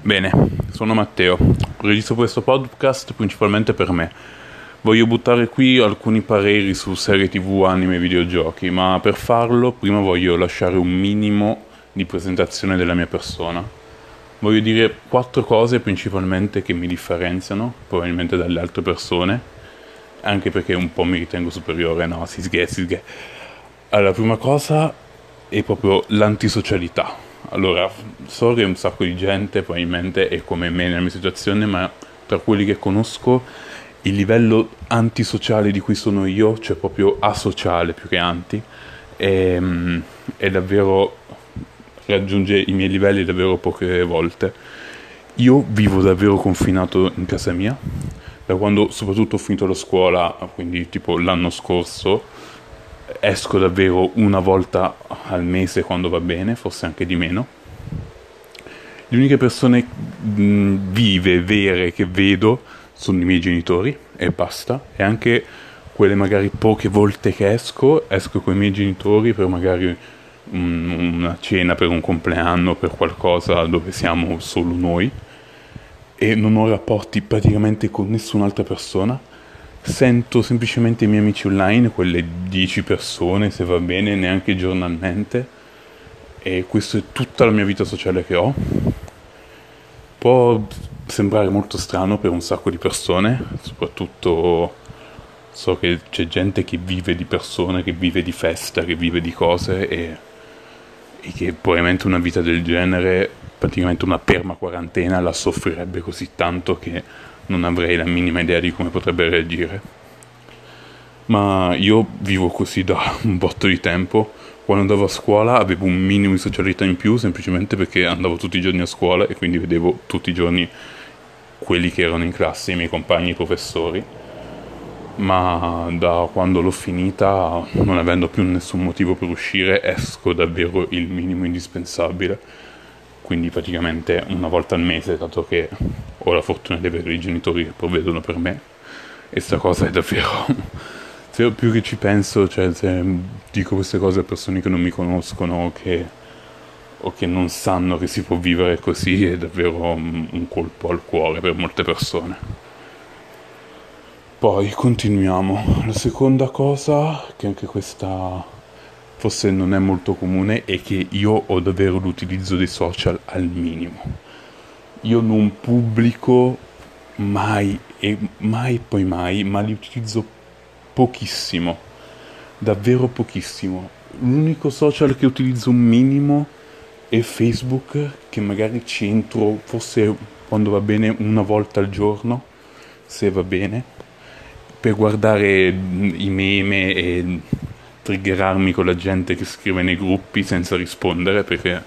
Bene, sono Matteo, registro questo podcast principalmente per me. Voglio buttare qui alcuni pareri su serie tv, anime e videogiochi, ma per farlo prima voglio lasciare un minimo di presentazione della mia persona. Voglio dire quattro cose principalmente che mi differenziano, probabilmente dalle altre persone, anche perché un po' mi ritengo superiore, no, si scherza, si scherza. Allora, la prima cosa è proprio l'antisocialità allora, so che un sacco di gente probabilmente è come me nella mia situazione, ma tra quelli che conosco il livello antisociale di cui sono io, cioè proprio asociale più che anti, è, è davvero raggiunge i miei livelli davvero poche volte. Io vivo davvero confinato in casa mia, da quando soprattutto ho finito la scuola, quindi tipo l'anno scorso, esco davvero una volta al mese quando va bene, forse anche di meno. Le uniche persone mh, vive, vere che vedo sono i miei genitori e basta. E anche quelle magari poche volte che esco, esco con i miei genitori per magari un, una cena per un compleanno, per qualcosa dove siamo solo noi. E non ho rapporti praticamente con nessun'altra persona sento semplicemente i miei amici online, quelle 10 persone se va bene, neanche giornalmente e questa è tutta la mia vita sociale che ho. Può sembrare molto strano per un sacco di persone, soprattutto so che c'è gente che vive di persone, che vive di festa, che vive di cose e, e che probabilmente una vita del genere, praticamente una perma quarantena, la soffrirebbe così tanto che non avrei la minima idea di come potrebbe reagire. Ma io vivo così da un botto di tempo. Quando andavo a scuola avevo un minimo di socialità in più semplicemente perché andavo tutti i giorni a scuola e quindi vedevo tutti i giorni quelli che erano in classe, i miei compagni, i professori. Ma da quando l'ho finita, non avendo più nessun motivo per uscire, esco davvero il minimo indispensabile quindi praticamente una volta al mese, dato che ho la fortuna di avere i genitori che provvedono per me, e sta cosa è davvero, se più che ci penso, cioè se dico queste cose a persone che non mi conoscono che, o che non sanno che si può vivere così, è davvero un colpo al cuore per molte persone. Poi continuiamo. La seconda cosa, che anche questa forse non è molto comune è che io ho davvero l'utilizzo dei social al minimo. Io non pubblico mai e mai poi mai, ma li utilizzo pochissimo, davvero pochissimo. L'unico social che utilizzo un minimo è Facebook, che magari ci entro forse quando va bene una volta al giorno, se va bene, per guardare i meme e triggerarmi con la gente che scrive nei gruppi senza rispondere perché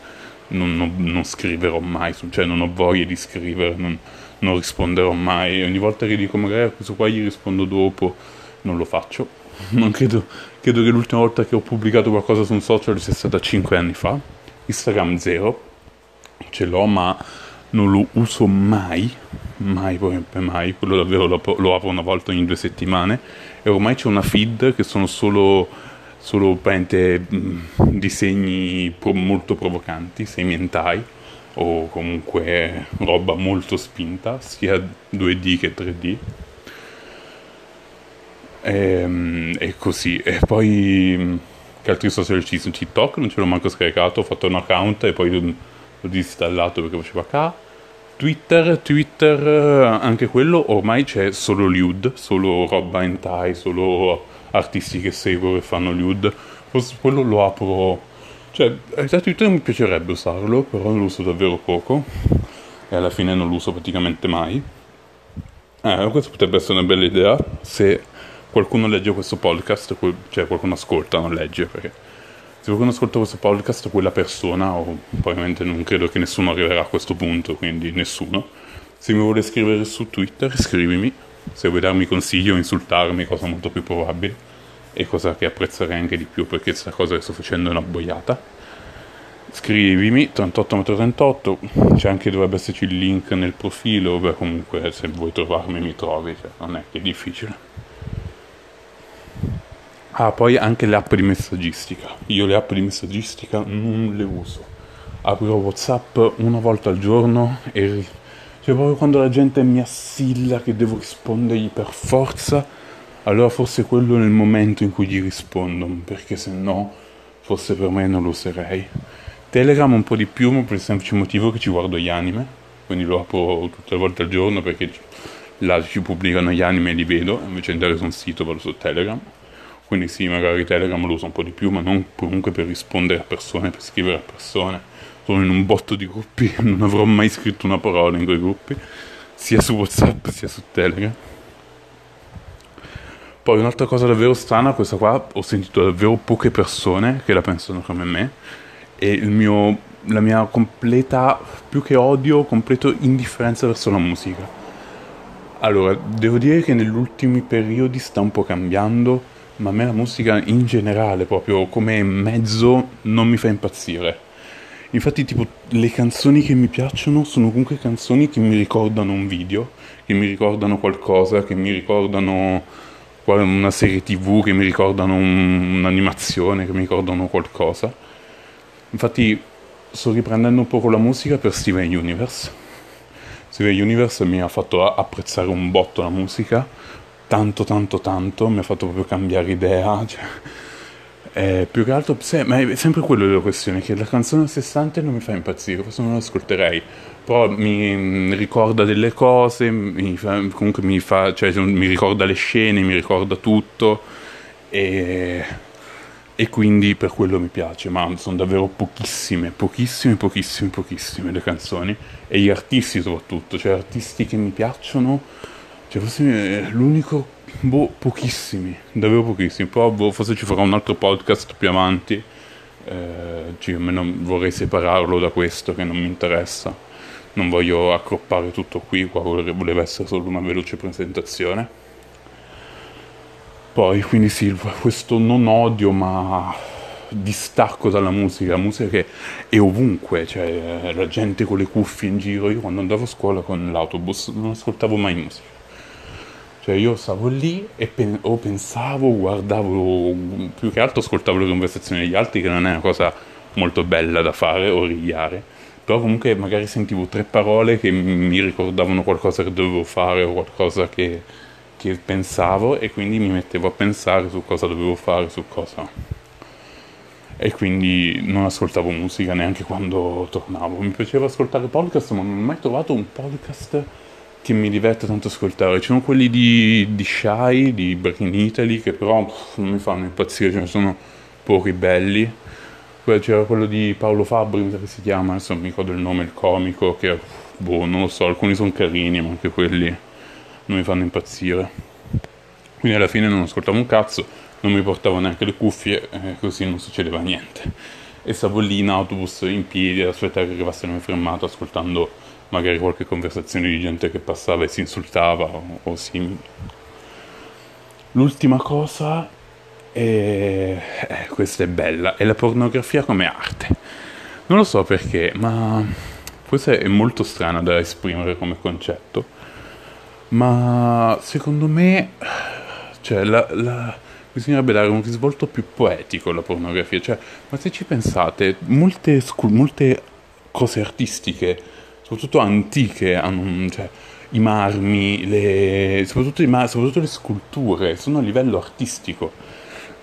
non, non, non scriverò mai, cioè non ho voglia di scrivere, non, non risponderò mai. Ogni volta che dico magari a questo qua gli rispondo dopo, non lo faccio. Non credo, credo che l'ultima volta che ho pubblicato qualcosa su un social sia stata 5 anni fa. Instagram zero, ce l'ho ma non lo uso mai, mai, mai, quello davvero lo, lo apro una volta ogni due settimane e ormai c'è una feed che sono solo solo prende mm, disegni molto provocanti, semientai o comunque roba molto spinta, sia 2D che 3D. E, ehm, e così, e poi mm, che altri social ci sono? TikTok non ce l'ho manco scaricato, ho fatto un account e poi l'ho disinstallato perché faceva ca. Twitter, Twitter, anche quello ormai c'è solo Lude, solo roba hentai, solo artisti che seguo che fanno Lude. Forse quello lo apro. Cioè, a Twitter mi piacerebbe usarlo, però lo uso davvero poco. E alla fine non lo uso praticamente mai. Eh, questa potrebbe essere una bella idea se qualcuno legge questo podcast, cioè qualcuno ascolta, non legge, perché se qualcuno ascolta questo podcast, quella persona, o probabilmente non credo che nessuno arriverà a questo punto, quindi nessuno, se mi vuole scrivere su Twitter, scrivimi se vuoi darmi consigli o insultarmi, cosa molto più probabile, e cosa che apprezzerei anche di più perché questa cosa che sto facendo è una boiata. Scrivimi 38 c'è anche dovrebbe esserci il link nel profilo, beh comunque se vuoi trovarmi mi trovi, cioè, non è che è difficile. Ah, poi anche le app di messaggistica. Io le app di messaggistica non le uso. apro Whatsapp una volta al giorno e cioè proprio quando la gente mi assilla che devo rispondergli per forza, allora forse quello è il momento in cui gli rispondo, perché se no forse per me non lo userei. Telegram un po' di più, ma per il semplice motivo che ci guardo gli anime, quindi lo apro tutte le volte al giorno perché là ci pubblicano gli anime e li vedo, invece di andare su un sito vado su Telegram. Quindi sì, magari Telegram lo uso un po' di più, ma non comunque per rispondere a persone, per scrivere a persone. Sono in un botto di gruppi, non avrò mai scritto una parola in quei gruppi, sia su WhatsApp sia su Telegram. Poi un'altra cosa davvero strana, questa qua ho sentito davvero poche persone che la pensano come me e mio, la mia completa, più che odio, completo indifferenza verso la musica. Allora, devo dire che negli ultimi periodi sta un po' cambiando ma a me la musica in generale, proprio come mezzo, non mi fa impazzire. Infatti, tipo, le canzoni che mi piacciono sono comunque canzoni che mi ricordano un video, che mi ricordano qualcosa, che mi ricordano una serie tv, che mi ricordano un, un'animazione, che mi ricordano qualcosa. Infatti, sto riprendendo un po' con la musica per Steven Universe. Steven Universe mi ha fatto apprezzare un botto la musica tanto tanto tanto, mi ha fatto proprio cambiare idea. Cioè, eh, più che altro, se, ma è sempre quello la questione, che la canzone a sé stante non mi fa impazzire, forse non l'ascolterei, però mi, mi ricorda delle cose, mi fa, comunque mi, fa, cioè, mi ricorda le scene, mi ricorda tutto e, e quindi per quello mi piace, ma sono davvero pochissime, pochissime, pochissime, pochissime le canzoni e gli artisti soprattutto, cioè artisti che mi piacciono cioè, forse l'unico, boh, pochissimi, davvero pochissimi. Però boh, forse ci farò un altro podcast più avanti. Eh, cioè, almeno vorrei separarlo da questo che non mi interessa. Non voglio accroppare tutto qui, qua voleva essere solo una veloce presentazione. Poi, quindi sì, questo non odio, ma distacco dalla musica, musica che è ovunque, cioè la gente con le cuffie in giro. Io quando andavo a scuola con l'autobus non ascoltavo mai musica cioè io stavo lì e pen- o pensavo, guardavo, più che altro ascoltavo le conversazioni degli altri, che non è una cosa molto bella da fare o rigliare. Però comunque magari sentivo tre parole che mi ricordavano qualcosa che dovevo fare o qualcosa che, che pensavo e quindi mi mettevo a pensare su cosa dovevo fare, su cosa... E quindi non ascoltavo musica neanche quando tornavo. Mi piaceva ascoltare podcast, ma non ho mai trovato un podcast che mi diverte tanto ascoltare. Ci sono quelli di, di Shy, di Breaking Italy, che però pff, non mi fanno impazzire, ce ne sono pochi belli. Poi c'era quello di Paolo Fabbri, mi sa che si chiama, adesso non mi ricordo il nome, il comico, che boh, non lo so, alcuni sono carini, ma anche quelli non mi fanno impazzire. Quindi alla fine non ascoltavo un cazzo, non mi portavo neanche le cuffie, e così non succedeva niente. E stavo lì in autobus in piedi ad aspettare che arrivasse la mia fermata ascoltando magari qualche conversazione di gente che passava e si insultava o, o simili. L'ultima cosa è... Eh, questa è bella, è la pornografia come arte. Non lo so perché, ma forse è molto strana da esprimere come concetto, ma secondo me cioè, la, la, bisognerebbe dare un risvolto più poetico alla pornografia. Cioè, ma se ci pensate, molte, molte cose artistiche soprattutto antiche, hanno, cioè, i marmi, le, soprattutto, i mar- soprattutto le sculture, sono a livello artistico.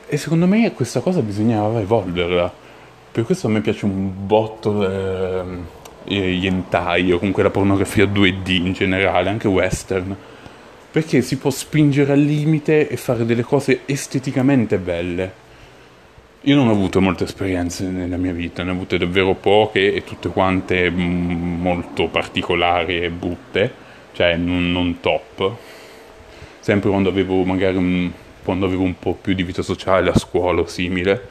E secondo me questa cosa bisognava evolverla. Per questo a me piace un botto eh, gli hentai o comunque la pornografia 2D in generale, anche western. Perché si può spingere al limite e fare delle cose esteticamente belle. Io non ho avuto molte esperienze nella mia vita, ne ho avute davvero poche e tutte quante mm, molto particolari e brutte, cioè non, non top. Sempre quando avevo magari un, quando avevo un po' più di vita sociale a scuola o simile,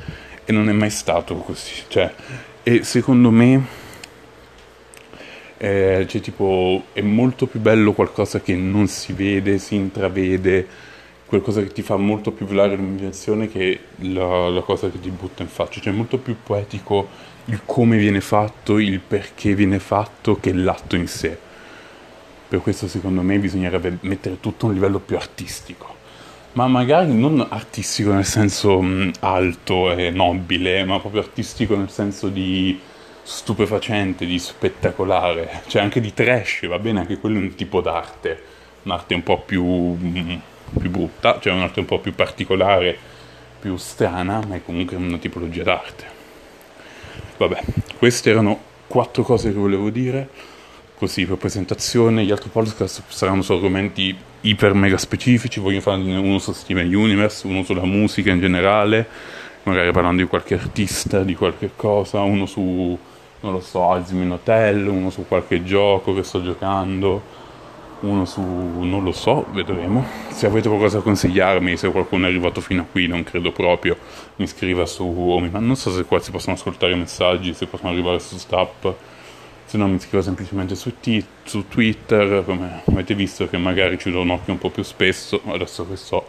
e non è mai stato così. Cioè, e secondo me eh, cioè, tipo, è molto più bello qualcosa che non si vede, si intravede qualcosa che ti fa molto più volare l'immaginazione che la, la, cosa che ti butta in faccia, cioè è molto più poetico il come viene fatto, il perché viene fatto che l'atto in sé. Per questo secondo me bisognerebbe mettere tutto a un livello più artistico, ma magari non artistico nel senso mh, alto e nobile, ma proprio artistico nel senso di stupefacente, di spettacolare, cioè anche di trash, va bene, anche quello è un tipo d'arte, un'arte un po' più, mm, più brutta, cioè un'arte un po' più particolare, più strana, ma è comunque una tipologia d'arte. Vabbè, queste erano quattro cose che volevo dire, così per presentazione, gli altri podcast saranno su argomenti iper mega specifici, voglio farne uno su Steven Universe, uno sulla musica in generale, magari parlando di qualche artista, di qualche cosa, uno su non lo so, in Hotel, uno su qualche gioco che sto giocando, uno su... non lo so, vedremo. Se avete qualcosa da consigliarmi, se qualcuno è arrivato fino a qui, non credo proprio, mi scriva su... Oh, non so se qua si possono ascoltare i messaggi, se possono arrivare su Stap, se no mi scriva semplicemente su, t- su Twitter, come avete visto che magari ci do un occhio un po' più spesso, adesso che so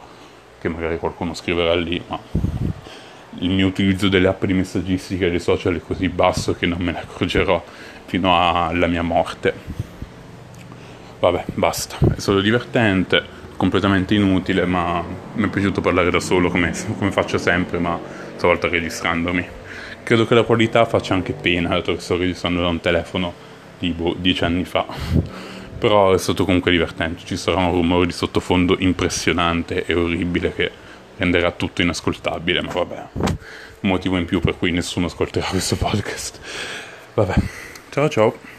che magari qualcuno scriverà lì, ma il mio utilizzo delle app di messaggistica e dei social è così basso che non me ne accorgerò fino alla mia morte. Vabbè, basta, è solo divertente, completamente inutile, ma mi è piaciuto parlare da solo come, come faccio sempre, ma stavolta registrandomi. Credo che la qualità faccia anche pena, dato che sto registrando da un telefono di boh, dieci anni fa. Però è stato comunque divertente, ci sarà un rumore di sottofondo impressionante e orribile che renderà tutto inascoltabile, ma vabbè, un motivo in più per cui nessuno ascolterà questo podcast. Vabbè, ciao ciao.